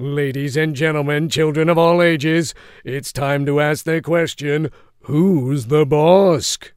Ladies and gentlemen, children of all ages, it's time to ask the question Who's the Bosk?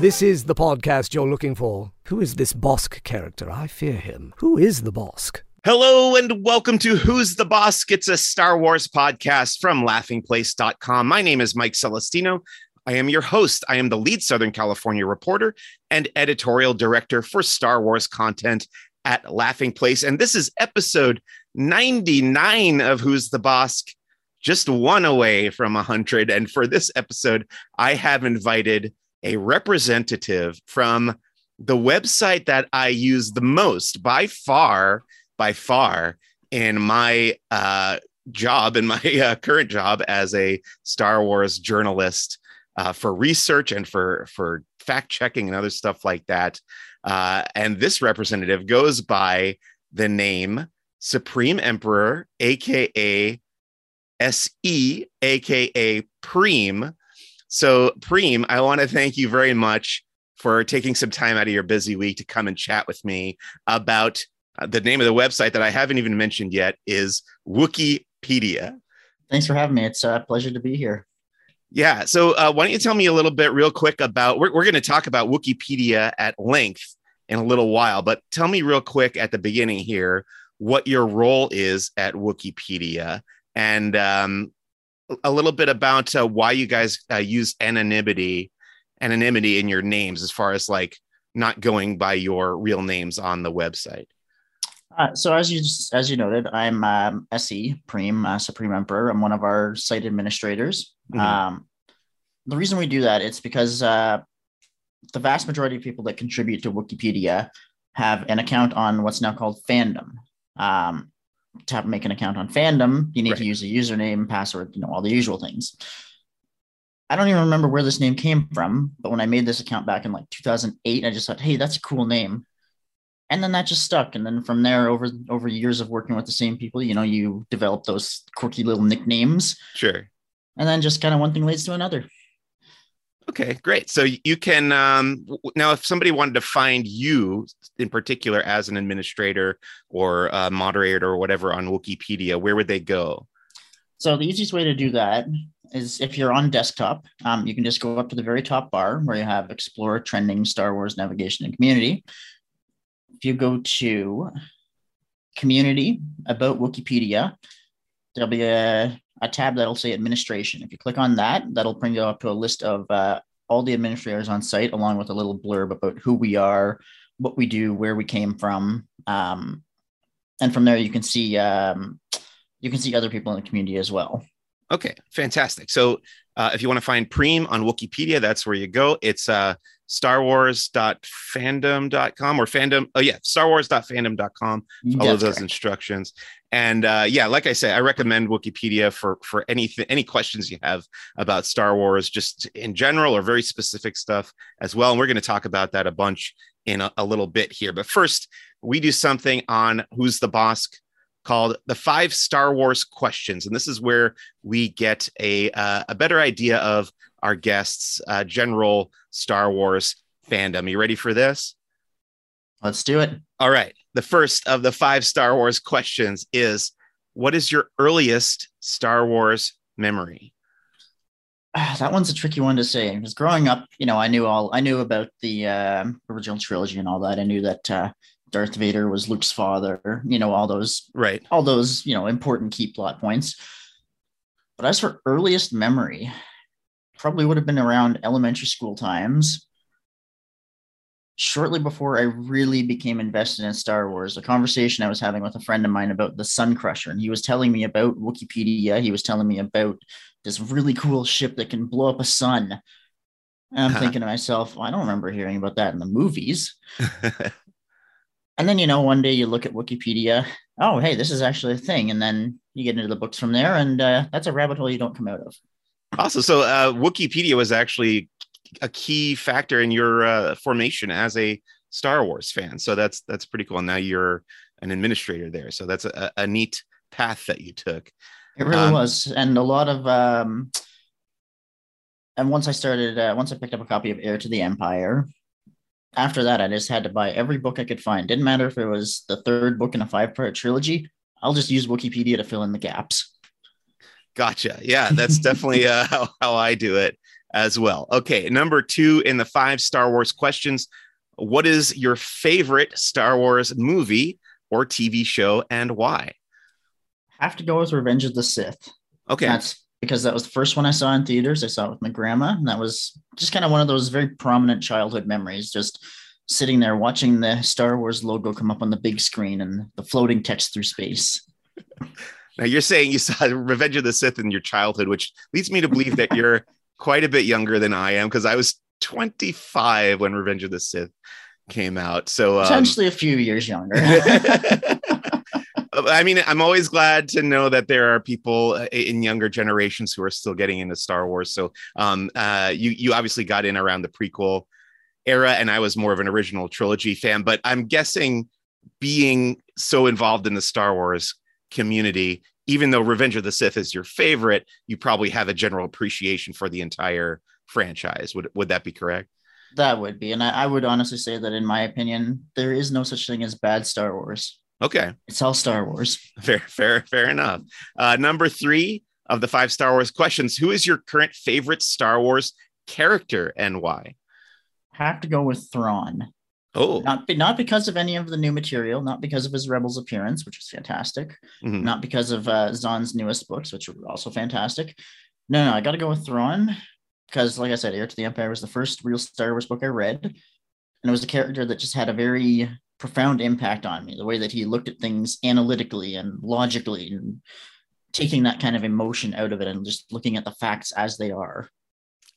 This is the podcast you're looking for. Who is this Bosk character? I fear him. Who is the Bosk? Hello and welcome to Who's the Bosk? It's a Star Wars podcast from laughingplace.com. My name is Mike Celestino. I am your host. I am the lead Southern California reporter and editorial director for Star Wars content at Laughing Place. And this is episode 99 of Who's the Bosk, just one away from 100. And for this episode, I have invited a representative from the website that I use the most by far, by far in my uh, job, in my uh, current job as a Star Wars journalist uh, for research and for for fact checking and other stuff like that. Uh, and this representative goes by the name Supreme Emperor, aka SE, aka Preem so, Preem, I want to thank you very much for taking some time out of your busy week to come and chat with me about uh, the name of the website that I haven't even mentioned yet is Wookieepedia. Thanks for having me. It's a pleasure to be here. Yeah. So, uh, why don't you tell me a little bit, real quick, about we're, we're going to talk about Wookieepedia at length in a little while, but tell me real quick at the beginning here what your role is at Wookieepedia and um, a little bit about uh, why you guys uh, use anonymity anonymity in your names as far as like not going by your real names on the website uh, so as you as you noted i'm um, se preem uh, supreme emperor i'm one of our site administrators mm-hmm. um, the reason we do that it's because uh, the vast majority of people that contribute to wookieepedia have an account on what's now called fandom um, to have, make an account on fandom, you need right. to use a username, password, you know, all the usual things. I don't even remember where this name came from, but when I made this account back in like 2008, I just thought, hey, that's a cool name. And then that just stuck. And then from there, over over years of working with the same people, you know, you develop those quirky little nicknames. Sure. And then just kind of one thing leads to another. Okay, great. So you can um, now, if somebody wanted to find you in particular as an administrator or a moderator or whatever on Wookieepedia, where would they go? So the easiest way to do that is if you're on desktop, um, you can just go up to the very top bar where you have Explore, Trending, Star Wars, Navigation, and Community. If you go to Community, About Wookieepedia, there'll be a a tab that'll say administration. If you click on that, that'll bring you up to a list of uh, all the administrators on site, along with a little blurb about who we are, what we do, where we came from, um, and from there you can see um, you can see other people in the community as well. Okay, fantastic. So uh, if you want to find Preem on Wookieepedia, that's where you go. It's uh, starwars.fandom.com or fandom. Oh, yeah, starwars.fandom.com. Follow those correct. instructions. And uh, yeah, like I say, I recommend Wookieepedia for for anything, any questions you have about Star Wars, just in general or very specific stuff as well. And we're going to talk about that a bunch in a, a little bit here. But first, we do something on Who's the Bosk called the five Star Wars questions, and this is where we get a uh, a better idea of our guests' uh, general Star Wars fandom. You ready for this? Let's do it. All right. The first of the five Star Wars questions is What is your earliest Star Wars memory? that one's a tricky one to say because growing up, you know, I knew all I knew about the uh, original trilogy and all that. I knew that uh, Darth Vader was Luke's father, you know, all those right, all those, you know, important key plot points. But as for earliest memory, probably would have been around elementary school times shortly before I really became invested in Star Wars, a conversation I was having with a friend of mine about the Sun Crusher, and he was telling me about Wookieepedia. He was telling me about this really cool ship that can blow up a sun. And I'm uh-huh. thinking to myself, well, I don't remember hearing about that in the movies. and then, you know, one day you look at Wookieepedia, oh, hey, this is actually a thing. And then you get into the books from there, and uh, that's a rabbit hole you don't come out of. Awesome. So uh, Wookieepedia was actually a key factor in your uh, formation as a Star Wars fan. So that's that's pretty cool. And now you're an administrator there. So that's a, a neat path that you took. It really um, was, and a lot of. Um, and once I started, uh, once I picked up a copy of Heir to the Empire, after that, I just had to buy every book I could find. Didn't matter if it was the third book in a five part trilogy. I'll just use Wookieepedia to fill in the gaps. Gotcha. Yeah, that's definitely uh, how, how I do it as well. Okay, number two in the five Star Wars questions. What is your favorite Star Wars movie or TV show and why? have to go with Revenge of the Sith. Okay. That's because that was the first one I saw in theaters. I saw it with my grandma, and that was just kind of one of those very prominent childhood memories. Just sitting there watching the Star Wars logo come up on the big screen and the floating text through space. Now you're saying you saw Revenge of the Sith in your childhood, which leads me to believe that you're quite a bit younger than I am because I was 25 when Revenge of the Sith came out. So um, potentially a few years younger. I mean, I'm always glad to know that there are people uh, in younger generations who are still getting into Star Wars. So, um, uh, you you obviously got in around the prequel era, and I was more of an original trilogy fan. But I'm guessing, being so involved in the Star Wars community, even though Revenge of the Sith is your favorite, you probably have a general appreciation for the entire franchise. Would would that be correct? That would be, and I, I would honestly say that, in my opinion, there is no such thing as bad Star Wars. Okay. It's all Star Wars. Fair, fair, fair enough. Uh, number three of the five Star Wars questions Who is your current favorite Star Wars character and why? Have to go with Thrawn. Oh, not not because of any of the new material, not because of his Rebels appearance, which was fantastic, mm-hmm. not because of uh, Zahn's newest books, which were also fantastic. No, no, I got to go with Thrawn because, like I said, Heir to the Empire was the first real Star Wars book I read, and it was a character that just had a very profound impact on me. The way that he looked at things analytically and logically, and taking that kind of emotion out of it, and just looking at the facts as they are.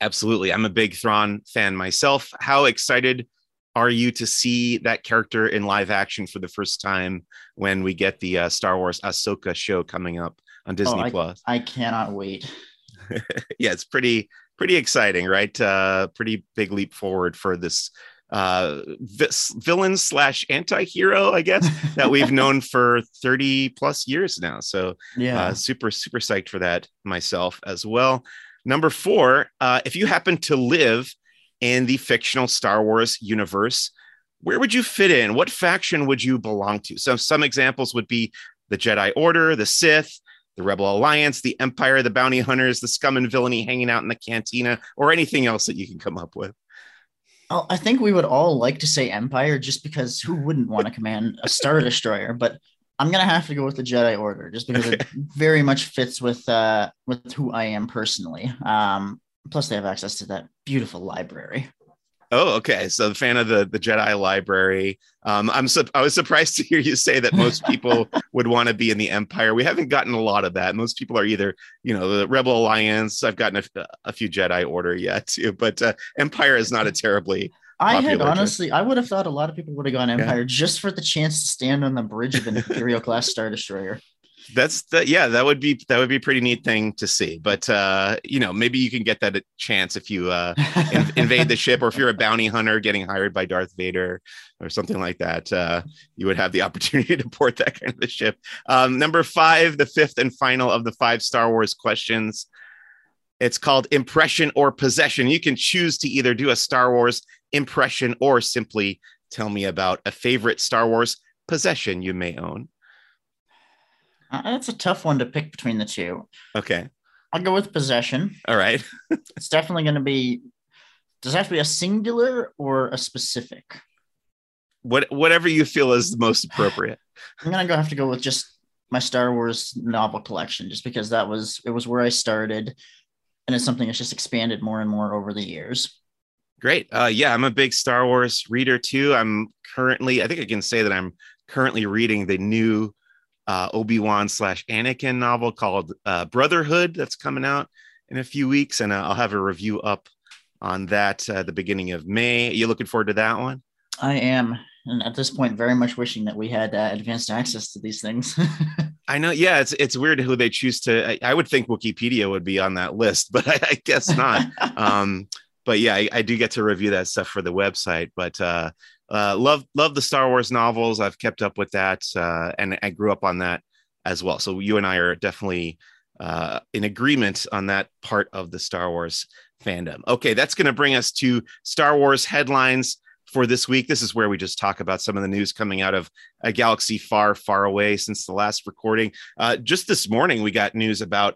Absolutely, I'm a big Thrawn fan myself. How excited are you to see that character in live action for the first time when we get the uh, Star Wars Ahsoka show coming up on Disney oh, I, Plus? I cannot wait. yeah, it's pretty pretty exciting, right? Uh, pretty big leap forward for this uh, villain slash anti-hero, I guess, that we've known for 30 plus years now. So yeah, uh, super, super psyched for that myself as well. Number four, uh, if you happen to live in the fictional Star Wars universe, where would you fit in? What faction would you belong to? So some examples would be the Jedi Order, the Sith, the Rebel Alliance, the Empire, the Bounty Hunters, the Scum and Villainy hanging out in the cantina, or anything else that you can come up with. I think we would all like to say Empire just because who wouldn't want to command a Star Destroyer? But I'm gonna have to go with the Jedi Order just because okay. it very much fits with uh with who I am personally. Um, plus they have access to that beautiful library. Oh, okay. So the fan of the the Jedi library. Um, I'm su- I was surprised to hear you say that most people would want to be in the Empire. We haven't gotten a lot of that. Most people are either you know the Rebel Alliance. I've gotten a, a few Jedi Order yet too, but uh, Empire is not a terribly. I had honestly, I would have thought a lot of people would have gone Empire yeah. just for the chance to stand on the bridge of an Imperial class Star Destroyer that's the yeah that would be that would be a pretty neat thing to see but uh you know maybe you can get that chance if you uh in, invade the ship or if you're a bounty hunter getting hired by darth vader or something like that uh you would have the opportunity to port that kind of a ship. Um number five the fifth and final of the five star wars questions. It's called impression or possession. You can choose to either do a star wars impression or simply tell me about a favorite star wars possession you may own uh, that's a tough one to pick between the two. Okay. I'll go with possession. All right. it's definitely going to be. Does it have to be a singular or a specific? What whatever you feel is the most appropriate. I'm gonna go have to go with just my Star Wars novel collection, just because that was it was where I started, and it's something that's just expanded more and more over the years. Great. Uh, yeah, I'm a big Star Wars reader too. I'm currently, I think I can say that I'm currently reading the new uh, Obi Wan slash Anakin novel called uh, Brotherhood that's coming out in a few weeks, and uh, I'll have a review up on that at the beginning of May. Are you looking forward to that one? I am, and at this point, very much wishing that we had uh, advanced access to these things. I know, yeah, it's it's weird who they choose to. I, I, would think Wookieepedia would be on that list, but I, I guess not. um, but yeah, I, I, do get to review that stuff for the website. But uh, uh, love love the Star Wars novels. I've kept up with that, uh, and I grew up on that as well. So you and I are definitely uh, in agreement on that part of the Star Wars fandom. Okay, that's going to bring us to Star Wars headlines for this week. This is where we just talk about some of the news coming out of a galaxy far, far away since the last recording. Uh, just this morning, we got news about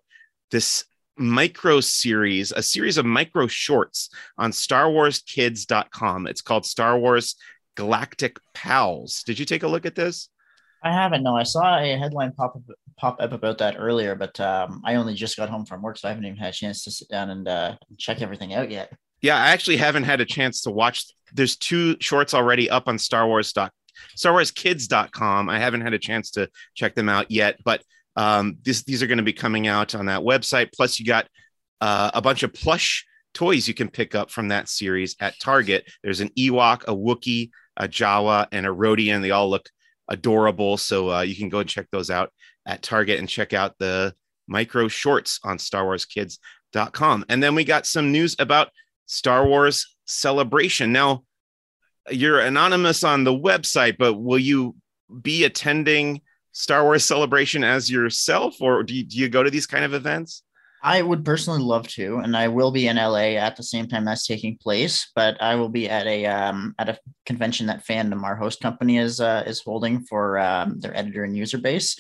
this micro series, a series of micro shorts on StarWarsKids.com. It's called Star Wars Galactic Pals. Did you take a look at this? I haven't. No, I saw a headline pop up, pop up about that earlier, but um, I only just got home from work, so I haven't even had a chance to sit down and uh, check everything out yet. Yeah, I actually haven't had a chance to watch. There's two shorts already up on Star Wars. Star Wars Kids.com. I haven't had a chance to check them out yet, but um, this, these are going to be coming out on that website. Plus, you got uh, a bunch of plush toys you can pick up from that series at Target. There's an Ewok, a Wookiee, a Jawa, and a Rodian. They all look adorable. So uh, you can go and check those out at Target and check out the micro shorts on StarWarsKids.com. And then we got some news about Star Wars Celebration. Now, you're anonymous on the website, but will you be attending Star Wars Celebration as yourself, or do you, do you go to these kind of events? I would personally love to, and I will be in LA at the same time that's taking place. But I will be at a um, at a convention that Fandom, our host company, is uh, is holding for um, their editor and user base.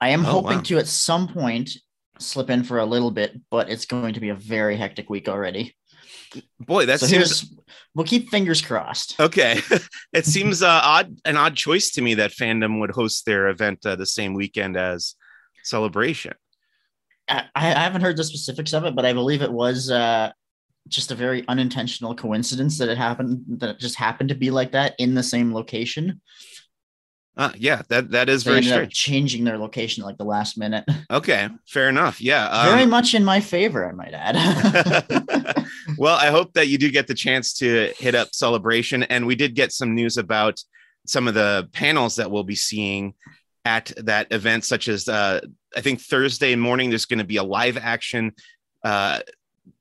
I am oh, hoping wow. to at some point slip in for a little bit, but it's going to be a very hectic week already. Boy, that's so seems. We'll keep fingers crossed. Okay, it seems uh, odd, an odd choice to me that fandom would host their event uh, the same weekend as Celebration. I, I, haven't heard the specifics of it, but I believe it was uh, just a very unintentional coincidence that it happened. That it just happened to be like that in the same location. Uh, yeah, that that is they very strange. changing their location like the last minute. Okay, fair enough. Yeah, um, very much in my favor, I might add. well, I hope that you do get the chance to hit up Celebration, and we did get some news about some of the panels that we'll be seeing at that event, such as uh, I think Thursday morning. There's going to be a live action uh,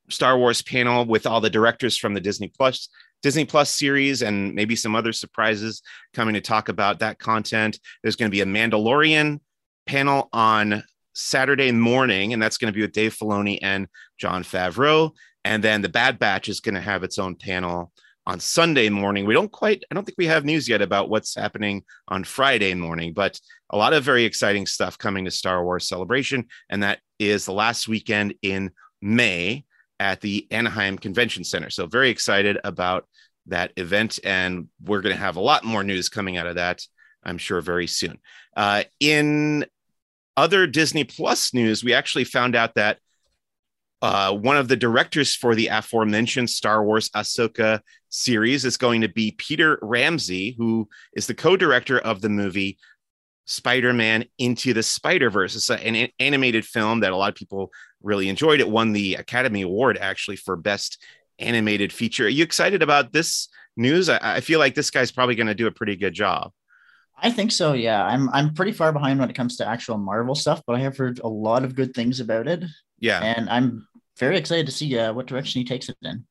Star Wars panel with all the directors from the Disney Plus Disney Plus series and maybe some other surprises coming to talk about that content. There's going to be a Mandalorian panel on Saturday morning, and that's going to be with Dave Filoni and Jon Favreau. And then the Bad Batch is going to have its own panel on Sunday morning. We don't quite, I don't think we have news yet about what's happening on Friday morning, but a lot of very exciting stuff coming to Star Wars Celebration. And that is the last weekend in May at the Anaheim Convention Center. So, very excited about that event. And we're going to have a lot more news coming out of that, I'm sure, very soon. Uh, in other Disney Plus news, we actually found out that uh, one of the directors for the aforementioned Star Wars Ahsoka series is going to be Peter Ramsey, who is the co director of the movie Spider-Man Into the Spider-Verse. It's an animated film that a lot of people really enjoyed. It won the Academy Award actually for best animated feature. Are you excited about this news? I, I feel like this guy's probably going to do a pretty good job. I think so. Yeah, I'm I'm pretty far behind when it comes to actual Marvel stuff, but I have heard a lot of good things about it. Yeah, and I'm very excited to see uh, what direction he takes it in.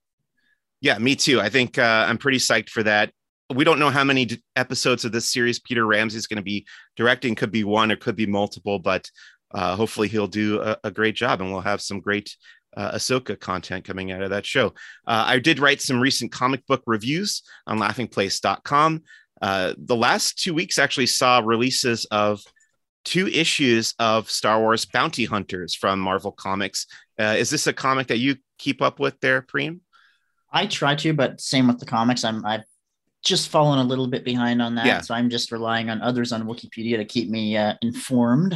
Yeah, me too. I think uh, I'm pretty psyched for that we don't know how many d- episodes of this series Peter Ramsey is going to be directing. Could be one, or could be multiple, but uh, hopefully he'll do a, a, great job, and we'll have some great uh, Ahsoka content coming out of that show. Uh, I did write some recent comic book reviews on LaughingPlace.com. Uh, the last two weeks actually saw releases of two issues of Star Wars Bounty Hunters from Marvel Comics. Uh, is this a comic that you keep up with there, Preem? I try to, but same with the comics. I'm I've just fallen a little bit behind on that. Yeah. So I'm just relying on others on Wookieepedia to keep me uh, informed.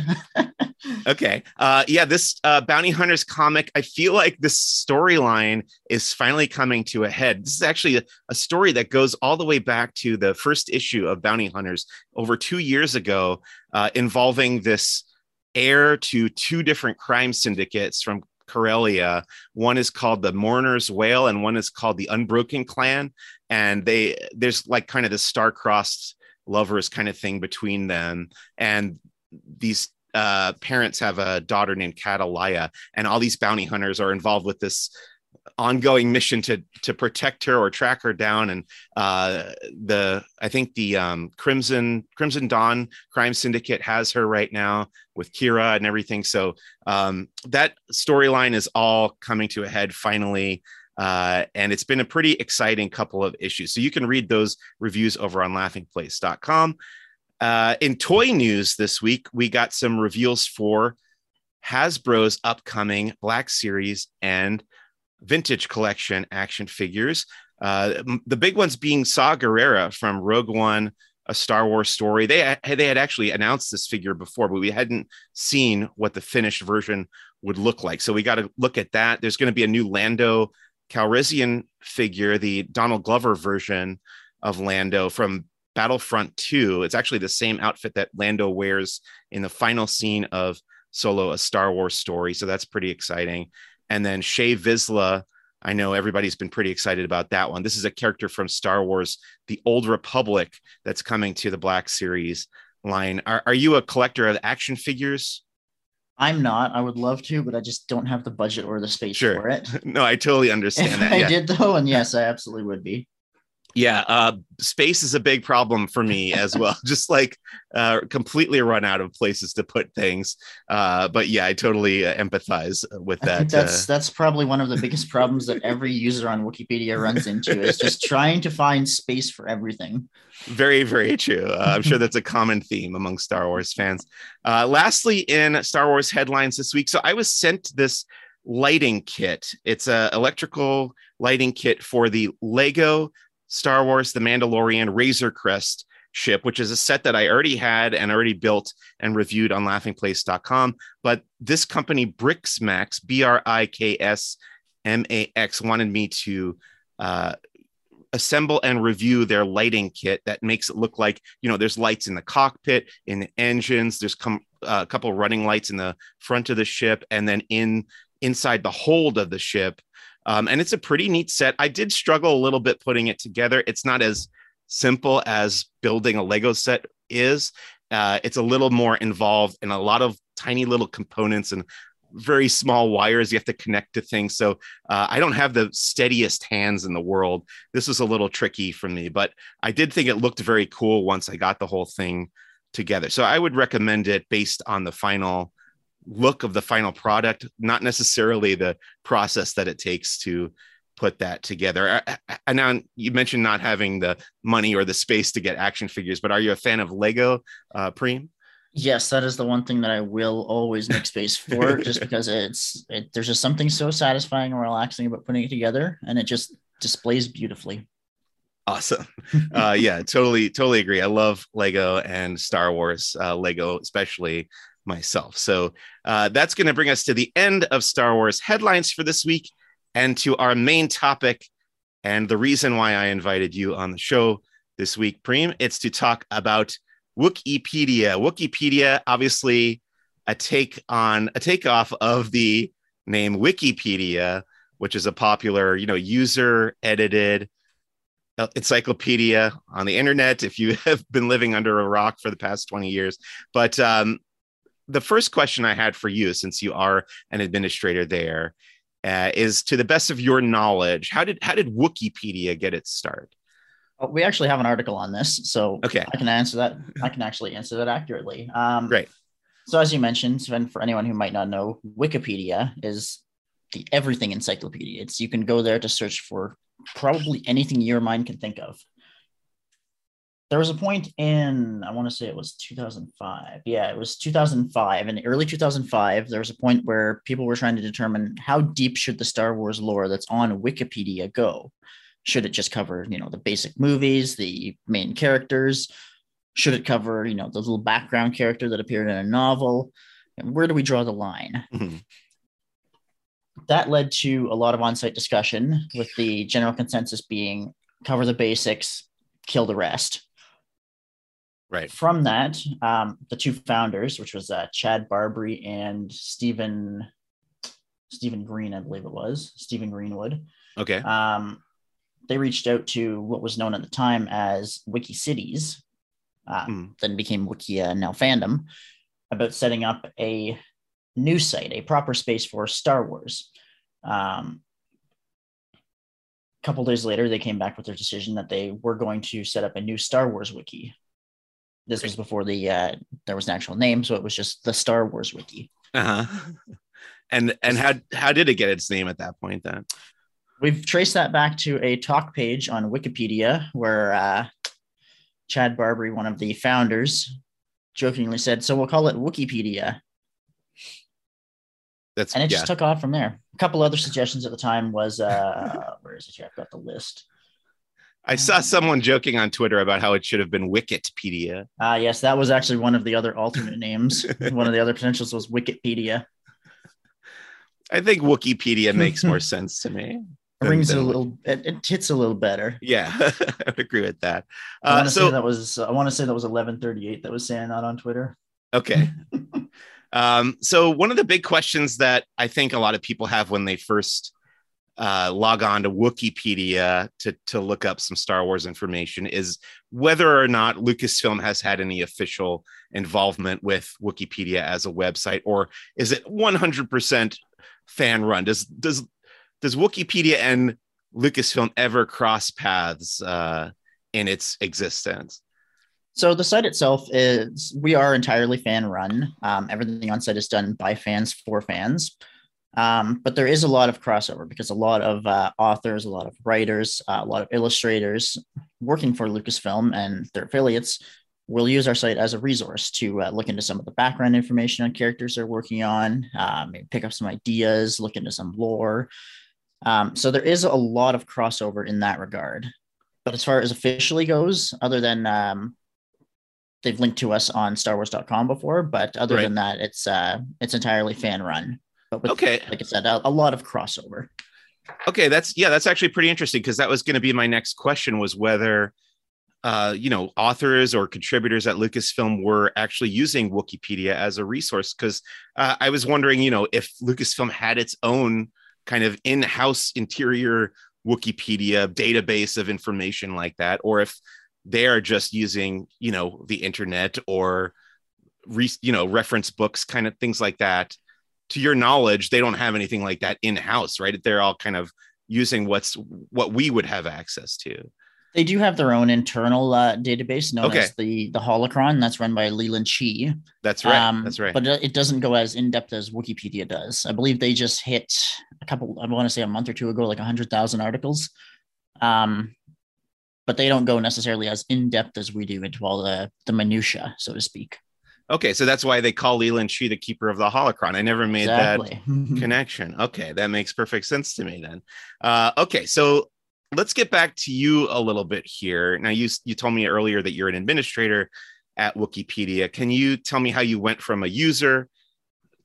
okay. Uh, yeah, this uh, Bounty Hunters comic, I feel like this storyline is finally coming to a head. This is actually a, a, story that goes all the way back to the first issue of Bounty Hunters over two years ago, uh, involving this heir to two different crime syndicates from Corellia. One is called the Mourner's Wail, and one is called the Unbroken Clan. And they there's like kind of the star-crossed lovers kind of thing between them. And these uh, parents have a daughter named Catalaya, and all these bounty hunters are involved with this ongoing mission to to protect her or track her down and uh the i think the um crimson crimson dawn crime syndicate has her right now with Qi'ra and everything so um that storyline is all coming to a head finally Uh, and it's been a pretty exciting couple of issues. So you can read those reviews over on laughingplace.com. Uh, in toy news this week, we got some reveals for Hasbro's upcoming Black Series and Vintage Collection action figures. Uh, the big ones being Saw Gerrera from Rogue One, a Star Wars story. They they had actually announced this figure before, but we hadn't seen what the finished version would look like. So we got to look at that. There's going to be a new Lando Calrissian figure, the Donald Glover version of Lando from Battlefront 2. It's actually the same outfit that Lando wears in the final scene of Solo, a Star Wars story. So that's pretty exciting. And then Shae Vizsla, I know everybody's been pretty excited about that one. This is a character from Star Wars, The Old Republic, that's coming to the Black Series line. Are, are you a collector of action figures? I'm not. I would love to, but I just don't have the budget or the space sure. for it. no, I totally understand if that. I yeah. did though, and yes, I absolutely would be yeah uh, space is a big problem for me as well. Just like uh, completely run out of places to put things. Uh, but yeah i totally uh, empathize with that that's uh, that's probably one of the biggest problems that every user on wookieepedia runs into is just trying to find space for everything. Very very true. Uh, i'm sure that's a common theme among star wars fans. Lastly in star wars headlines this week so i was sent this lighting kit. It's a electrical lighting kit for the lego Star Wars The Mandalorian Razor Crest ship, which is a set that I already had and already built and reviewed on laughingplace.com. But this company, Briksmax, B R I K S M A X, wanted me to uh, assemble and review their lighting kit that makes it look like, you know, there's lights in the cockpit, in the engines, there's com- uh, a couple running lights in the front of the ship, and then in inside the hold of the ship um, and it's a pretty neat set. I did struggle a little bit putting it together. It's not as simple as building a Lego set is. Uh, it's a little more involved in a lot of tiny little components and very small wires you have to connect to things. So uh, I don't have the steadiest hands in the world. This was a little tricky for me, but I did think it looked very cool once I got the whole thing together. So I would recommend it based on the final look of the final product, not necessarily the process that it takes to put that together. And now you mentioned not having the money or the space to get action figures, but are you a fan of Lego, uh, Preem? Yes, that is the one thing that I will always make space for, just because it's it, there's just something so satisfying and relaxing about putting it together, and it just displays beautifully. Awesome. Uh, yeah, totally, totally agree. I love Lego and Star Wars. Uh, Lego, especially myself. So uh, that's going to bring us to the end of Star Wars headlines for this week and to our main topic. And the reason why I invited you on the show this week, Preem, it's to talk about Wookieepedia. Wookieepedia, obviously, a take on a takeoff of the name Wikipedia, which is a popular, you know, user edited encyclopedia on the internet if you have been living under a rock for the past 20 years but um, the first question I had for you, since you are an administrator there, uh, is to the best of your knowledge, how did how did Wookieepedia get its start? Oh, we actually have an article on this, so okay. I can answer that. I can actually answer that accurately. Um, Great. So, as you mentioned, and for anyone who might not know, Wookieepedia is the everything encyclopedia. It's you can go there to search for probably anything your mind can think of there was a point in i want to say it was 2005 yeah it was 2005 in early 2005 there was a point where people were trying to determine how deep should the star wars lore that's on wikipedia go? Should it just cover you know the basic movies the main characters? Should it cover you know the little background character that appeared in a novel? And where do we draw the line? Mm-hmm. that led to a lot of on-site discussion with the general consensus being cover the basics kill the rest Right. From that, um, the two founders, which was uh, Chad Barbry and Stephen Stephen Green, I believe it was Stephen Greenwood. Okay. Um, they reached out to what was known at the time as Wiki Cities, uh, mm. then became Wikia, now Fandom, about setting up a new site, a proper space for Star Wars. Um, a couple days later, they came back with their decision that they were going to set up a new Star Wars wiki. This was before the uh, there was an actual name, so it was just the Star Wars wiki. Uh huh. And and how how did it get its name at that point then? We've traced that back to a talk page on Wikipedia where uh, Chad Barbry, one of the founders, jokingly said, "So we'll call it Wookieepedia." That's and it yeah. just took off from there. A couple other suggestions at the time was uh where is it here? I've got the list. I saw someone joking on Twitter about how it should have been Wikipedia. Ah, yes, that was actually one of the other alternate names. one of the other potentials was Wikipedia. I think Wikipedia makes more sense to me. It than- rings a little it, it hits a little better. Yeah, I would agree with that. I Uh, want to so say that was I want to say that was 1138 that was saying that on Twitter. Okay. um, so one of the big questions that I think a lot of people have when they first uh, log on to Wookieepedia to to look up some Star Wars information is whether or not Lucasfilm has had any official involvement with Wookieepedia as a website, or is it 100% fan run? Does does does Wookieepedia and Lucasfilm ever cross paths uh, in its existence? So the site itself is we are entirely fan run. Um, everything on site is done by fans for fans. Um, but there is a lot of crossover because a lot of uh, authors, a lot of writers, uh, a lot of illustrators working for Lucasfilm and their affiliates will use our site as a resource to uh, look into some of the background information on characters they're working on, uh, maybe pick up some ideas, look into some lore. Um, so there is a lot of crossover in that regard. But as far as officially goes, other than um, they've linked to us on StarWars.com before, but other Right. than that, it's uh, it's entirely fan run. But with, Okay. like I said, a, a lot of crossover. Okay, that's yeah, that's actually pretty interesting because that was going to be my next question was whether uh, you know, authors or contributors at Lucasfilm were actually using Wookieepedia as a resource because uh, I was wondering, you know, if Lucasfilm had its own kind of in-house interior Wikipedia database of information like that, or if they are just using, you know, the internet or re- you know, reference books, kind of things like that. To your knowledge, they don't have anything like that in-house, right? They're all kind of using what's what we would have access to. They do have their own internal uh, database known Okay. as the the Holocron. That's run by Leland Chee. That's right. Um, That's right. But it doesn't go as in depth as Wookieepedia does. I believe they just hit a couple. I want to say a month or two ago, like hundred thousand articles. Um, but they don't go necessarily as in depth as we do into all the the minutia, so to speak. Okay, so that's why they call Leland Chee the keeper of the holocron. I never made that connection. Okay, that makes perfect sense to me then. Uh, okay, so let's get back to you a little bit here. Now, you you told me earlier that you're an administrator at Wookieepedia. Can you tell me how you went from a user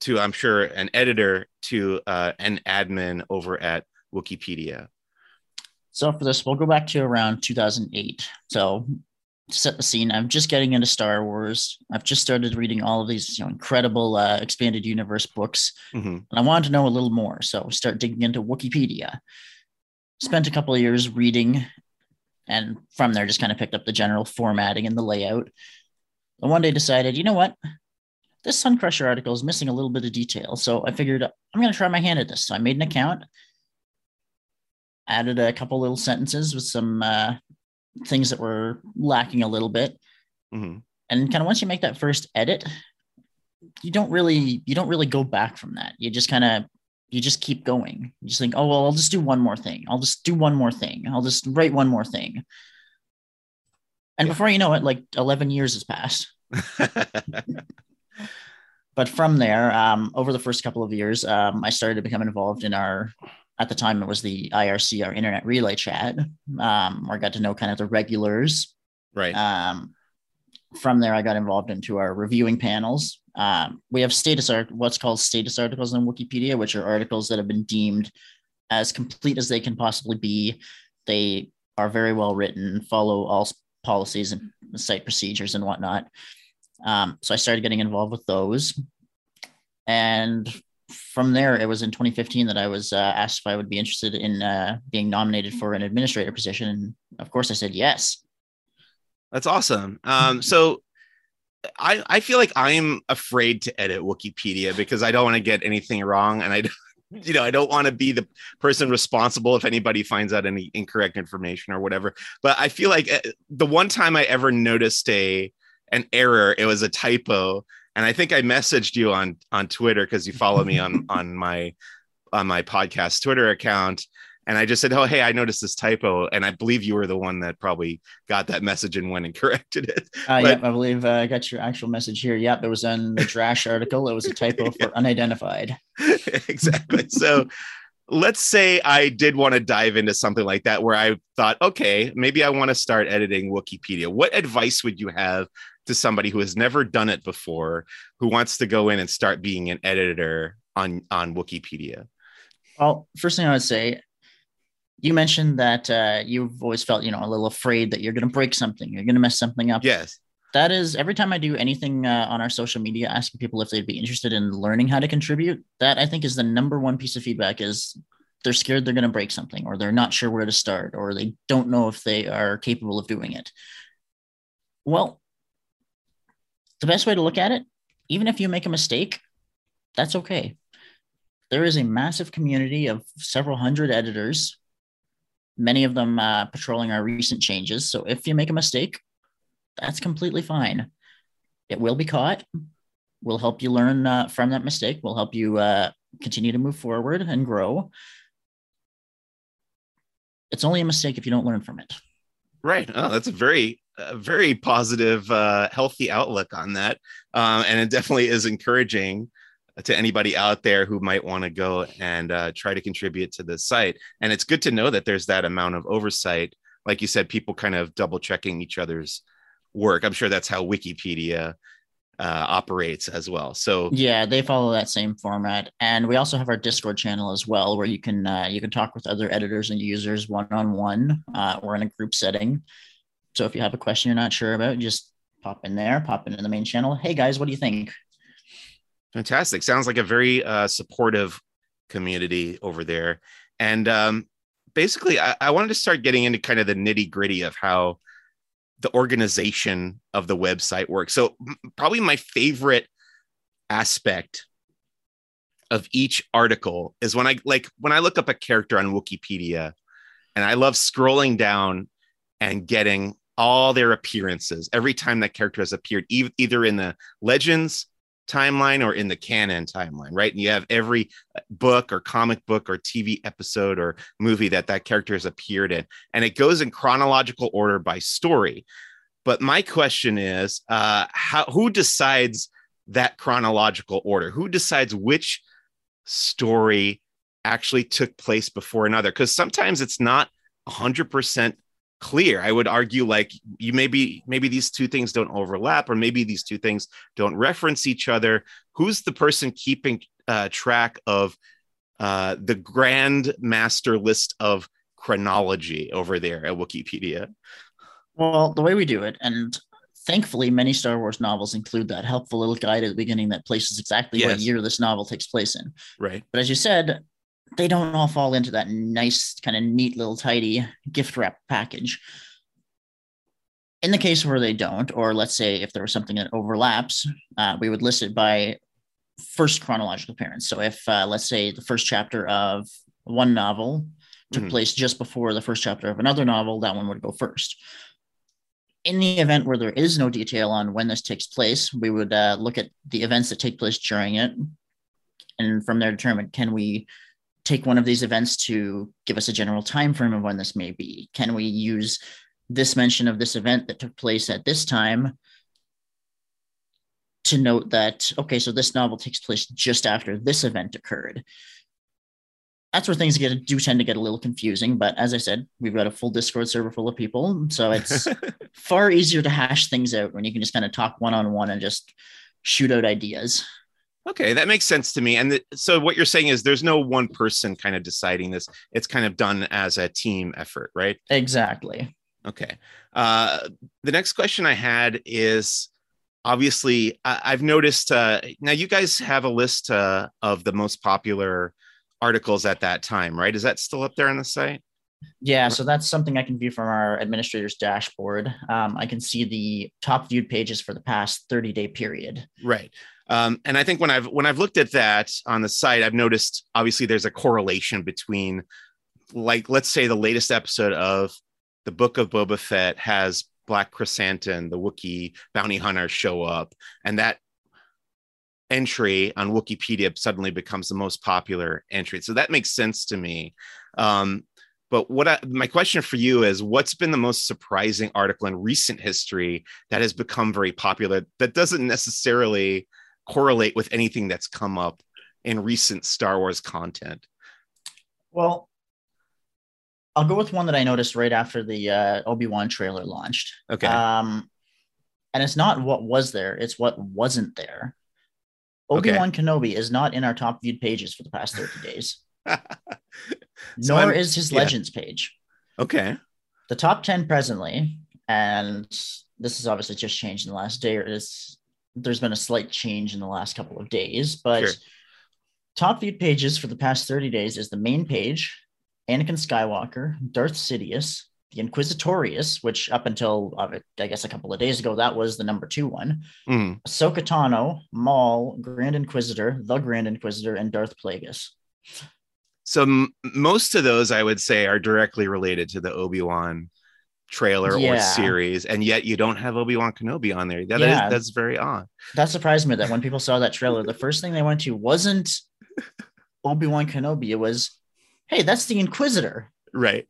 to, I'm sure, an editor to uh, an admin over at Wookieepedia? So for this, we'll go back to around 2008. So to set the scene, I'm just getting into Star Wars. I've just started reading all of these you know, incredible uh, expanded universe books, Mhm. and I wanted to know a little more. So start digging into Wookieepedia. Spent a couple of years reading, and from there just kind of picked up the general formatting and the layout. And one day decided, you know what? This Sun Crusher article is missing a little bit of detail. So I figured I'm going to try my hand at this. So I made an account, added a couple little sentences with some uh, things that were lacking a little bit. Mhm. and kind of once you make that first edit you don't really you don't really go back from that. You just kind of you just keep going. You just think oh well i'll just do one more thing. I'll just do one more thing. I'll just write one more thing. And Yeah. before you know it like 11 years has passed. But from there um, over the first couple of years um, i started to become involved in our at the time it was the irc our internet relay chat um, where i got to know kind of the regulars right. um, from there, I got involved into our reviewing panels. Um, we have status art, what's called status articles on Wookieepedia, which are articles that have been deemed as complete as they can possibly be. They are very well written, follow all policies and site procedures and whatnot. Um, so I started getting involved with those, and from there, it was in 2015 that I was uh, asked if I would be interested in uh, being nominated for an administrator position. And of course, I said yes. That's awesome. Um, so I I feel like I'm afraid to edit Wookieepedia because I don't want to get anything wrong, and I don't- you know I don't want to be the person responsible if anybody finds out any incorrect information or whatever. But I feel like uh, the one time I ever noticed a an error, it was a typo, and I think I messaged you on on Twitter because you follow me on on my on my podcast Twitter account. and I just said, "Oh, hey, I noticed this typo," and I believe you were the one that probably got that message and went and corrected it. Uh, but, I believe uh, I got your actual message here. Yep, it was in the Drash article. It was a typo for unidentified. exactly. So. let's say I did want to dive into something like that where I thought, okay, maybe I want to start editing Wookieepedia. What advice would you have to somebody who has never done it before, who wants to go in and start being an editor on, on Wookieepedia? Well, first thing I would say, you mentioned that uh, you've always felt, you know, a little afraid that you're going to break something, you're going to mess something up. Yes. That is every time I do anything uh, on our social media, asking people if they'd be interested in learning how to contribute. That I think is the number one piece of feedback is they're scared they're going to break something, or they're not sure where to start, or they don't know if they are capable of doing it. Well, the best way to look at it, even if you make a mistake, that's okay. There is a massive community of several hundred editors many of them uh, patrolling our recent changes. So if you make a mistake, that's completely fine. It will be caught. We'll help you learn uh, from that mistake. We'll help you uh, continue to move forward and grow. It's only a mistake if you don't learn from it. Right. Oh, that's a very, very positive, uh, healthy outlook on that, um, and it definitely is encouraging to anybody out there who might want to go and uh, try to contribute to the site. And it's good to know that there's that amount of oversight. Like you said, people kind of double checking each other's work. I'm sure that's how Wikipedia uh, operates as well. So yeah, they follow that same format, and we also have our Discord channel as well, where you can uh, you can talk with other editors and users one on one or in a group setting. So if you have a question you're not sure about, just pop in there, pop into the main channel. Hey guys, what do you think? Fantastic. Sounds like a very uh, supportive community over there. And um, basically, I, I wanted to start getting into kind of the nitty gritty of how the organization of the website works. So, probably my favorite aspect of each article is when I like when I look up a character on Wookieepedia and I love scrolling down and getting all their appearances every time that character has appeared, e- either in the legends timeline or in the canon timeline, right? And you have every uh, book or comic book or TV episode or movie that that character has appeared in, and it goes in chronological order by story. But my question is, uh, how who decides that chronological order? Who decides which story actually took place before another? Because sometimes it's not 100% clear. I would argue like you maybe maybe these two things don't overlap or maybe these two things don't reference each other. Who's the person keeping uh, track of uh, the grand master list of chronology over there at wookieepedia? Well the way we do it and thankfully many star wars novels include that helpful little guide at the beginning that places exactly yes. what year this novel takes place in. Right. But as you said they don't all fall into that nice kind of neat little tidy gift wrap package. In the case where they don't or let's say if there was something that overlaps uh, we would list it by first chronological appearance. So if uh, let's say the first chapter of one novel took mm-hmm. place just before the first chapter of another novel that one would go first. In the event where there is no detail on when this takes place we would uh, look at the events that take place during it. And from there determine can we take one of these events to give us a general time frame of when this may be? Can we use this mention of this event that took place at this time to note that, okay, so this novel takes place just after this event occurred? That's where things get do tend to get a little confusing. But as I said, we've got a full Discord server full of people. So it's far easier to hash things out when you can just kind of talk one on one and just shoot out ideas. Okay, that makes sense to me. And the, so what you're saying is there's no one person kind of deciding this. It's kind of done as a team effort, right? Exactly. Okay. Uh, the next question I had is obviously I, have noticed uh, now you guys have a list uh, of the most popular articles at that time, right? Is that still up there on the site? Yeah, so that's something I can view from our administrator's dashboard. Um, I can see the top viewed pages for the past 30 day period. Right. Um, and I think when I've when I've looked at that on the site, I've noticed obviously there's a correlation between, like, let's say the latest episode of the Book of Boba Fett has Black Krrsantan, the Wookiee bounty hunter, show up, and that entry on Wookieepedia suddenly becomes the most popular entry. So that makes sense to me. Um, But what I, my question for you is what's been the most surprising article in recent history that has become very popular that doesn't necessarily correlate with anything that's come up in recent Star Wars content? Well, I'll go with one that I noticed right after the uh, Obi Wan trailer launched. Okay. Um, and it's not what was there; it's what wasn't there. Obi Wan okay. Kenobi is not in our top viewed pages for the past thirty days. so Nor I'm, is his yeah. Legends page. Okay. The top ten presently, and this has obviously just changed in the last day, or is there's been a slight change in the last couple of days, but. Sure Top viewed pages for the past 30 days is the main page, Anakin Skywalker, Darth Sidious, the Inquisitorius, which up until uh, I guess a couple of days ago, that was the number two one. Mm. Ahsoka Tano, Maul, Grand Inquisitor, the Grand Inquisitor, and Darth Plagueis. So m- most of those, I would say, are directly related to the Obi Wan trailer yeah. or series, and yet you don't have Obi Wan Kenobi on there. That yeah. is, that's very odd. That surprised me that when people saw that trailer, the first thing they went to wasn't Obi Wan Kenobi. It was, hey, that's the Inquisitor. Right.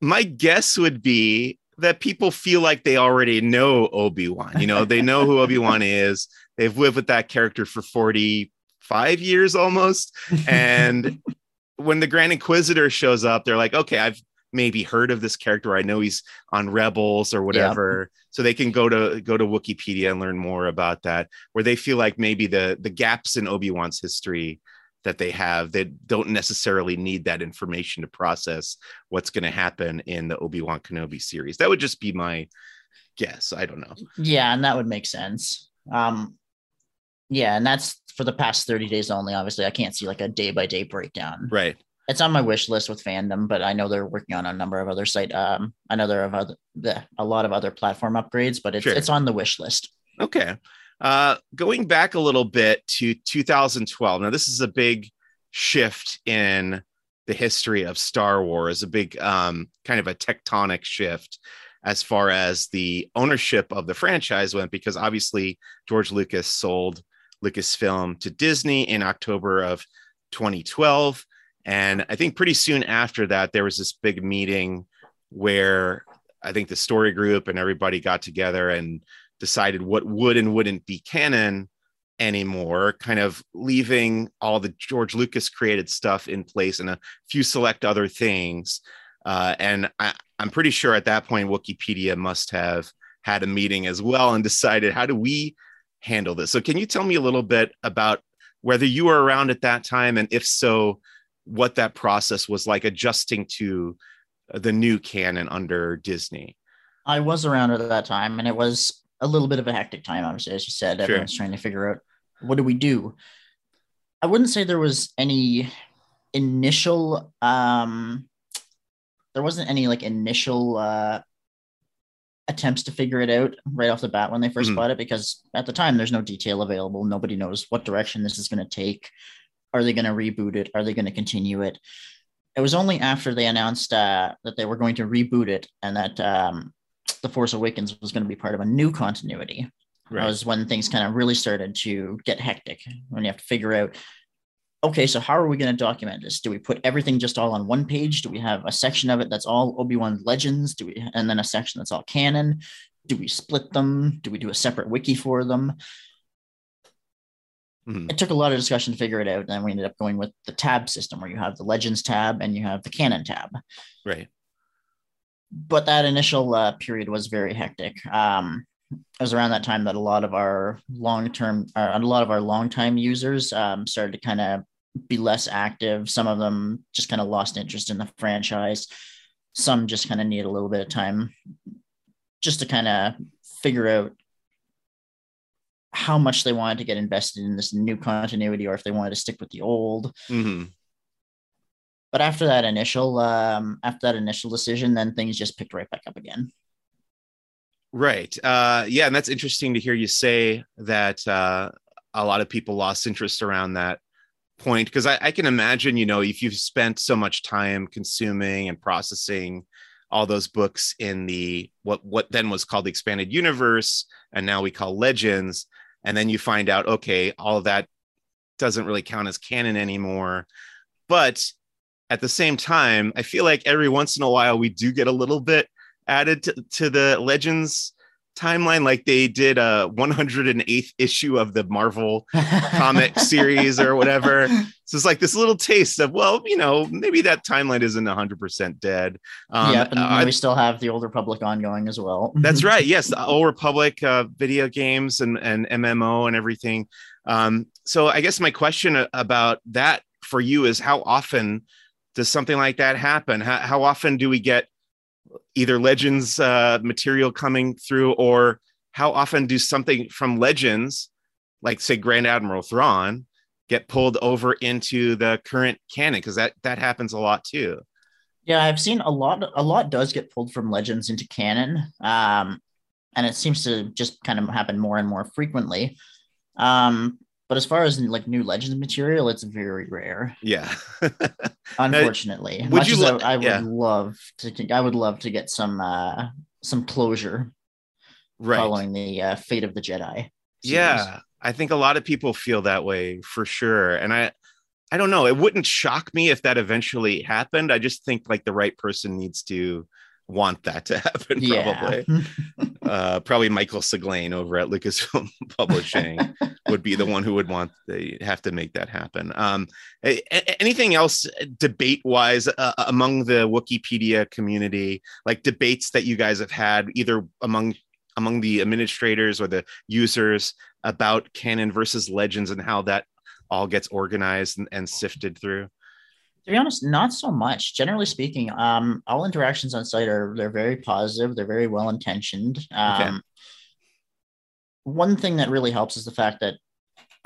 My guess would be that people feel like they already know Obi Wan. You know, they know who Obi Wan is. They've lived with that character for 45 years almost. And when the Grand Inquisitor shows up, they're like, okay, I've maybe heard of this character. I know he's on Rebels or whatever. Yeah. So they can go to go to Wookieepedia and learn more about that. Where they feel like maybe the the gaps in Obi Wan's history that they have, they don't necessarily need that information to process what's going to happen in the Obi Wan Kenobi series. That would just be my guess. I don't know. Yeah, and that would make sense. Um, yeah, and that's for the past 30 days only. Obviously, I can't see like a day by day breakdown. Right it's on my wish list with fandom, but I know they're working on a number of other site, um, another of other, the, a lot of other platform upgrades, but it's sure. it's on the wish list. Okay. Uh, going back a little bit to 2012. Now, this is a big shift in the history of Star Wars, a big um, kind of a tectonic shift as far as the ownership of the franchise went, because obviously George Lucas sold Lucasfilm to Disney in October of 2012. And I think pretty soon after that, there was this big meeting where I think the story group and everybody got together and decided what would and wouldn't be canon anymore, kind of leaving all the George Lucas created stuff in place and a few select other things. Uh, and I, I'm pretty sure at that point, Wookieepedia must have had a meeting as well and decided how do we handle this. So, can you tell me a little bit about whether you were around at that time, and if so, what that process was like adjusting to the new canon under Disney. I was around at that time, and it was a little bit of a hectic time. Obviously, as you said, everyone's trying to figure out what do we do. I wouldn't say there was any initial. um There wasn't any like initial uh attempts to figure it out right off the bat when they 1st mm-hmm. bought it because at the time there's no detail available. Nobody knows what direction this is going to take. Are they going to reboot it? Are they going to continue it? It was only after they announced uh, that they were going to reboot it and that um, The Force Awakens was going to be part of a new continuity. Right. That was when things kind of really started to get hectic. When you have to figure out, okay, so how are we going to document this? Do we put everything just all on one page? Do we have a section of it that's all Obi Wan legends? Do we, and then a section that's all canon? Do we split them? Do we do a separate wiki for them? Mm-hmm. It took a lot of discussion to figure it out. And then we ended up going with the tab system where you have the Legends tab and you have the Canon tab. Right. But that initial uh, period was very hectic. Um, it was around that time that a lot of our long term, uh, a lot of our long time users um, started to kind of be less active. Some of them just kind of lost interest in the franchise. Some just kind of need a little bit of time just to kind of figure out how much they wanted to get invested in this new continuity or if they wanted to stick with the old. Mm-hmm. But after that initial um, after that initial decision, then things just picked right back up again. Right. Uh, yeah, and that's interesting to hear you say that uh, a lot of people lost interest around that point because I, I, can imagine, you know, if you've spent so much time consuming and processing all those books in the what what then was called the expanded universe and now we call legends and then you find out okay all that doesn't really count as canon anymore. But at the same time, I feel like every once in a while we do get a little bit added to, to the Legends timeline like they did a 108th issue of the Marvel comic series or whatever. So it's like this little taste of, well, you know, maybe that timeline isn't 100% dead. Um, yeah, and uh, we still have the Old Republic ongoing as well. that's right. Yes, the Old Republic uh, video games and, and MMO and everything. Um, so I guess my question about that for you is how often does something like that happen? How, how often do we get either legends uh, material coming through or how often do something from legends like say grand admiral thrawn get pulled over into the current canon? Because that that happens a lot too. Yeah i've seen a lot a lot does get pulled from legends into canon um, and it seems to just kind of happen more and more frequently. Um, but as far as like new Legends material, it's very rare. Yeah. Unfortunately, would Much you? Lo- I, I, would love to. I would love to get some uh some closure. Right. Following the uh, fate of the Jedi. Series. Yeah, I think a lot of people feel that way for sure, and I. I don't know. It wouldn't shock me if that eventually happened. I just think like the right person needs to want that to happen probably yeah. uh, probably michael siglain over at lucasfilm publishing would be the one who would want they have to make that happen. Um, anything else debate wise uh, among the wookieepedia community like debates that you guys have had either among among the administrators or the users about canon versus legends and how that all gets organized and, and sifted through to be honest, not so much. Generally speaking, um, all interactions on site are they're very positive. They're very well intentioned. Um, okay. One thing that really helps is the fact that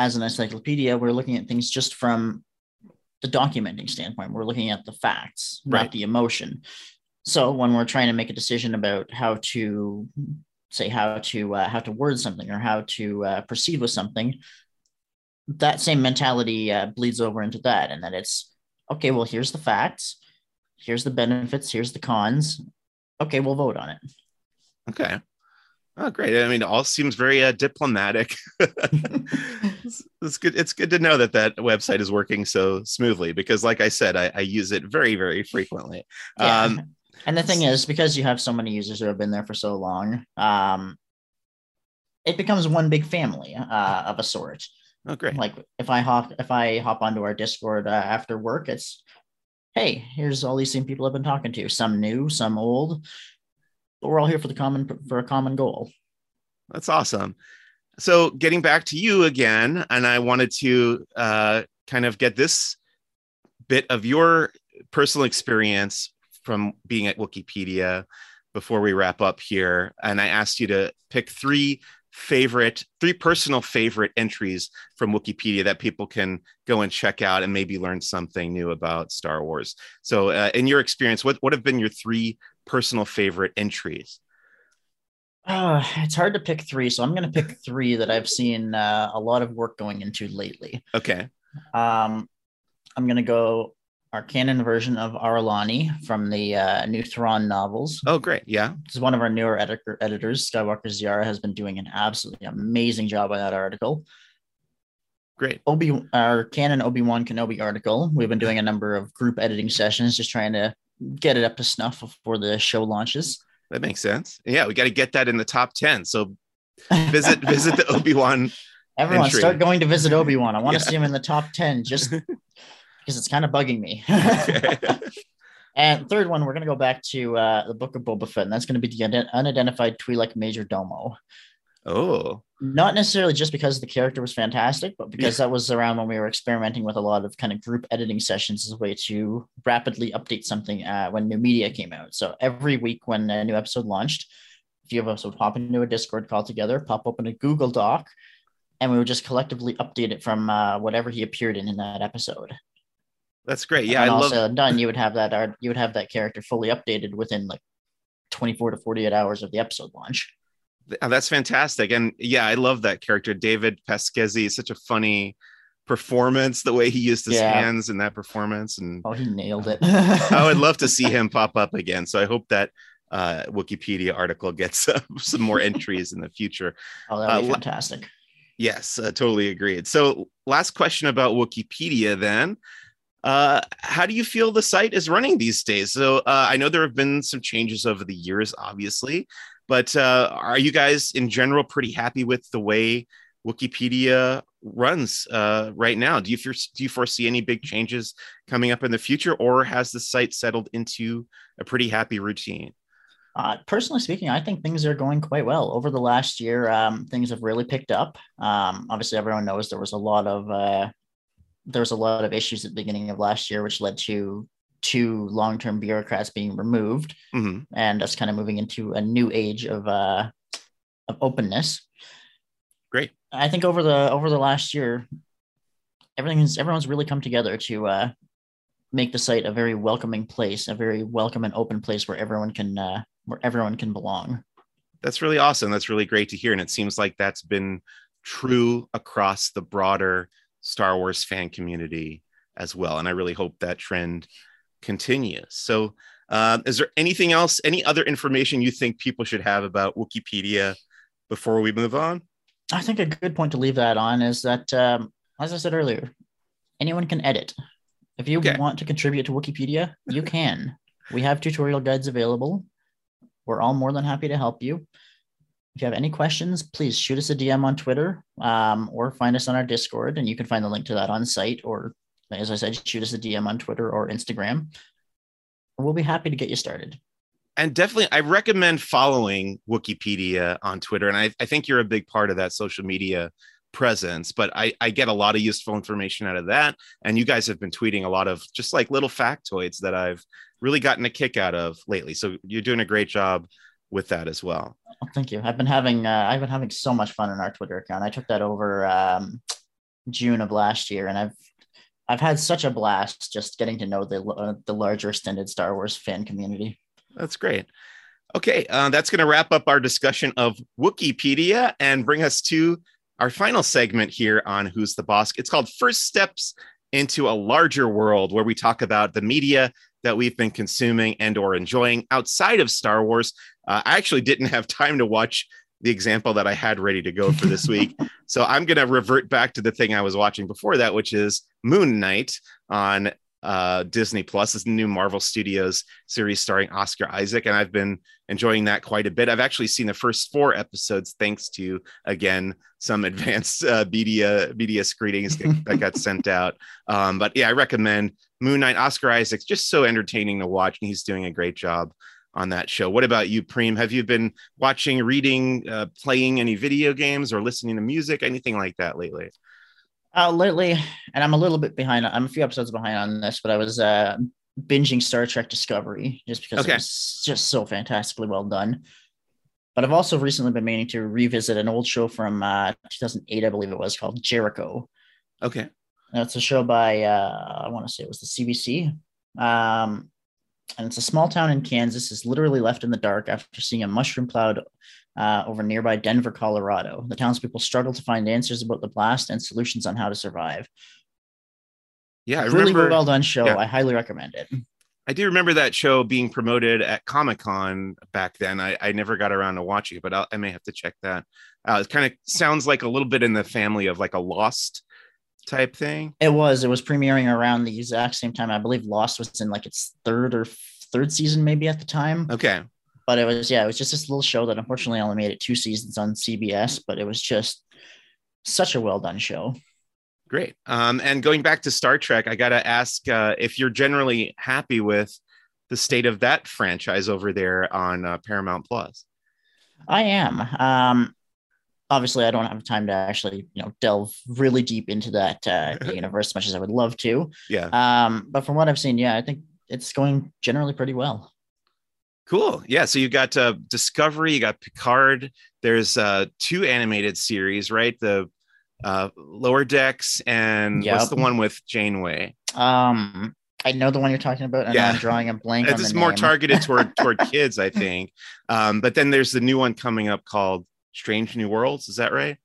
as an encyclopedia, we're looking at things just from the documenting standpoint. We're looking at the facts, right. not the emotion. So when we're trying to make a decision about how to say how to uh, how to word something or how to uh, proceed with something, that same mentality uh, bleeds over into that, and that it's okay, well, here's the facts, here's the benefits, here's the cons. Okay, we'll vote on it. Okay. Oh, great. I mean, it all seems very uh, diplomatic. it's, it's, good. It's good to know that that website is working so smoothly because, like I said, I, I use it very, very frequently. Yeah. Um, and the thing is, because you have so many users who have been there for so long, um, it becomes one big family uh, of a sort. Oh, great! Like if I hop if I hop onto our Discord uh, after work, it's hey, here's all these same people I've been talking to. Some new, some old, but we're all here for the common for a common goal. That's awesome. So getting back to you again, and I wanted to uh, kind of get this bit of your personal experience from being at Wookieepedia before we wrap up here. And I asked you to pick three favorite, three personal favorite entries from Wookieepedia that people can go and check out and maybe learn something new about Star Wars. So, uh, in your experience, what, what have been your three personal favorite entries? Uh, it's hard to pick three, so I'm going to pick three that I've seen uh, a lot of work going into lately. Okay. Um, I'm going to go our canon version of Ar'alani from the uh, new Thrawn novels. Oh, great! Yeah, this is one of our newer editor- editors. Skywalker Ziara has been doing an absolutely amazing job on that article. Great. Obi, our canon Obi Wan Kenobi article. We've been doing a number of group editing sessions, just trying to get it up to snuff before the show launches. That makes sense. Yeah, we got to get that in the top ten. So visit visit the Obi Wan. Everyone, entry. start going to visit Obi Wan. I want yeah. to see him in the top ten. Just because it's kind of bugging me. and third one, we're going to go back to uh, the Book of Boba Fett, and that's going to be the unidentified Twi'lek Major Domo. Oh, not necessarily just because the character was fantastic, but because that was around when we were experimenting with a lot of kind of group editing sessions as a way to rapidly update something uh, when new media came out. So every week when a new episode launched, a few of us would pop into a Discord call together, pop open a Google Doc, and we would just collectively update it from uh, whatever he appeared in in that episode. That's great. Yeah, and I also love done. You would have that art. You would have that character fully updated within like 24 to 48 hours of the episode launch. Oh, that's fantastic. And yeah, I love that character. David Pasquesi is such a funny performance, the way he used his yeah. hands in that performance. And oh, he nailed it. I would love to see him pop up again. So I hope that uh, Wookieepedia article gets uh, some more entries in the future. Oh, that'd be uh, fantastic. Yes, uh, totally agreed. So last question about Wookieepedia then. Uh, how do you feel the site is running these days? So uh, I know there have been some changes over the years, obviously, but uh, are you guys in general pretty happy with the way Wookieepedia runs uh, right now? Do you do you foresee any big changes coming up in the future, or has the site settled into a pretty happy routine? Uh, personally speaking, I think things are going quite well. Over the last year, um, things have really picked up. Um, obviously, everyone knows there was a lot of uh, there was a lot of issues at the beginning of last year, which led to two long-term bureaucrats being removed mm-hmm. and us kind of moving into a new age of uh, of openness. Great. I think over the over the last year, everything's everyone's really come together to uh, make the site a very welcoming place, a very welcome and open place where everyone can uh, where everyone can belong. That's really awesome. That's really great to hear. And it seems like that's been true across the broader Star Wars fan community as well. And I really hope that trend continues. So, uh, is there anything else, any other information you think people should have about Wookieepedia before we move on? I think a good point to leave that on is that, um, as I said earlier, anyone can edit. If you okay. want to contribute to Wookieepedia, you can. we have tutorial guides available. We're all more than happy to help you. If you have any questions, please shoot us a DM on Twitter um, or find us on our Discord, and you can find the link to that on site. Or, as I said, shoot us a DM on Twitter or Instagram. We'll be happy to get you started. And definitely, I recommend following Wookieepedia on Twitter. And I, I think you're a big part of that social media presence, but I, I get a lot of useful information out of that. And you guys have been tweeting a lot of just like little factoids that I've really gotten a kick out of lately. So you're doing a great job with that as well. Oh, thank you. I've been having uh, I've been having so much fun in our Twitter account. I took that over um, June of last year, and I've I've had such a blast just getting to know the uh, the larger extended Star Wars fan community. That's great. Okay, uh, that's going to wrap up our discussion of Wookieepedia and bring us to our final segment here on Who's the Boss. It's called First Steps into a Larger World, where we talk about the media that we've been consuming and or enjoying outside of Star Wars. Uh, I actually didn't have time to watch the example that I had ready to go for this week. so I'm going to revert back to the thing I was watching before that, which is Moon Knight on uh, Disney Plus. This new Marvel Studios series starring Oscar Isaac, and I've been enjoying that quite a bit. I've actually seen the first four episodes thanks to again some advanced uh, media media screenings that got sent out. Um, but yeah, I recommend Moon Knight. Oscar Isaac's just so entertaining to watch, and he's doing a great job on that show. What about you, Preem? Have you been watching, reading, uh, playing any video games, or listening to music, anything like that lately? Uh, lately, and I'm a little bit behind. I'm a few episodes behind on this, but I was uh, binging Star Trek Discovery just because okay. it's just so fantastically well done. But I've also recently been meaning to revisit an old show from uh, 2008, I believe it was, called Jericho. Okay. That's a show by uh, I want to say it was the CBC. Um, and it's a small town in Kansas is literally left in the dark after seeing a mushroom cloud uh, over nearby Denver, Colorado. The townspeople struggle to find answers about the blast and solutions on how to survive. Yeah, I really remember, well done show. Yeah. I highly recommend it. I do remember that show being promoted at Comic Con back then. I, I never got around to watching it, but I'll, i may have to check that. Uh, it kind of sounds like a little bit in the family of like a Lost type thing. It was. It was premiering around the exact same time. I believe Lost was in like its third or third season, maybe at the time. Okay but it was yeah, it was just this little show that unfortunately only made it two seasons on CBS, but it was just such a well done show. Great. Um, and going back to Star Trek, I got to ask uh, if you're generally happy with the state of that franchise over there on uh, Paramount Plus. I am. Um, obviously, I don't have time to actually, you know, delve really deep into that uh, universe as much as I would love to. Yeah. Um, but from what I've seen, yeah, I think it's going generally pretty well. Cool. Yeah. So you've got uh, Discovery, you got Picard. There's uh, two animated series, right? The uh, Lower Decks and yep. what's the one with Janeway? Um, I know the one you're talking about, and yeah. I'm drawing a blank. It's just more targeted toward toward kids, I think. Um, but then there's the new one coming up called Strange New Worlds. Is that right?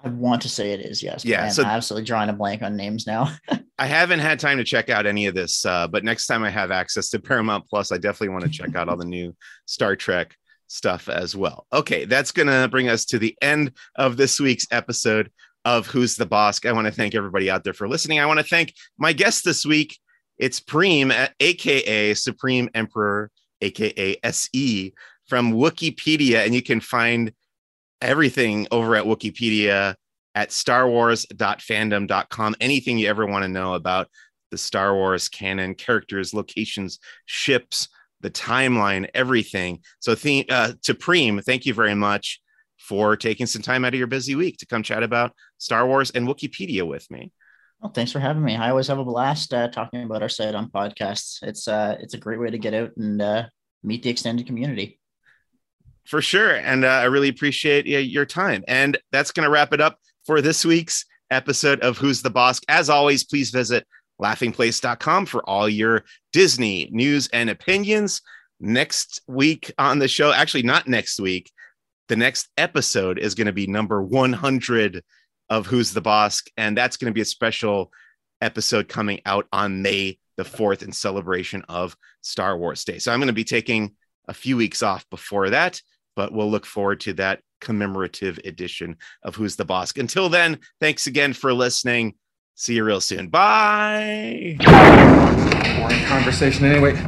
I want to say it is, yes. Yeah. I'm so absolutely drawing a blank on names now. I haven't had time to check out any of this, uh, but next time I have access to Paramount Plus, I definitely want to check out all the new Star Trek stuff as well. Okay, that's going to bring us to the end of this week's episode of Who's the Boss. I want to thank everybody out there for listening. I want to thank my guest this week. It's Preem, aka Supreme Emperor, aka SE from Wookieepedia, and you can find everything over at Wookieepedia at starwars.fandom.com. Anything you ever want to know about the Star Wars canon, characters, locations, ships, the timeline, everything. So, th- uh, to Preem, thank you very much for taking some time out of your busy week to come chat about Star Wars and Wookieepedia with me. Well, thanks for having me. I always have a blast uh, talking about our site on podcasts. It's uh, it's a great way to get out and uh, meet the extended community. For sure, and uh, I really appreciate your time. And that's going to wrap it up for this week's episode of Who's the Boss. As always, please visit laughingplace.com for all your Disney news and opinions. Next week on the show, actually, not next week, the next episode is going to be number 100 of Who's the Boss. And that's going to be a special episode coming out on May the 4th in celebration of Star Wars Day. So I'm going to be taking a few weeks off before that, but we'll look forward to that commemorative edition of Who's the Boss. Until then, thanks again for listening. See you real soon. Bye. Boring conversation anyway.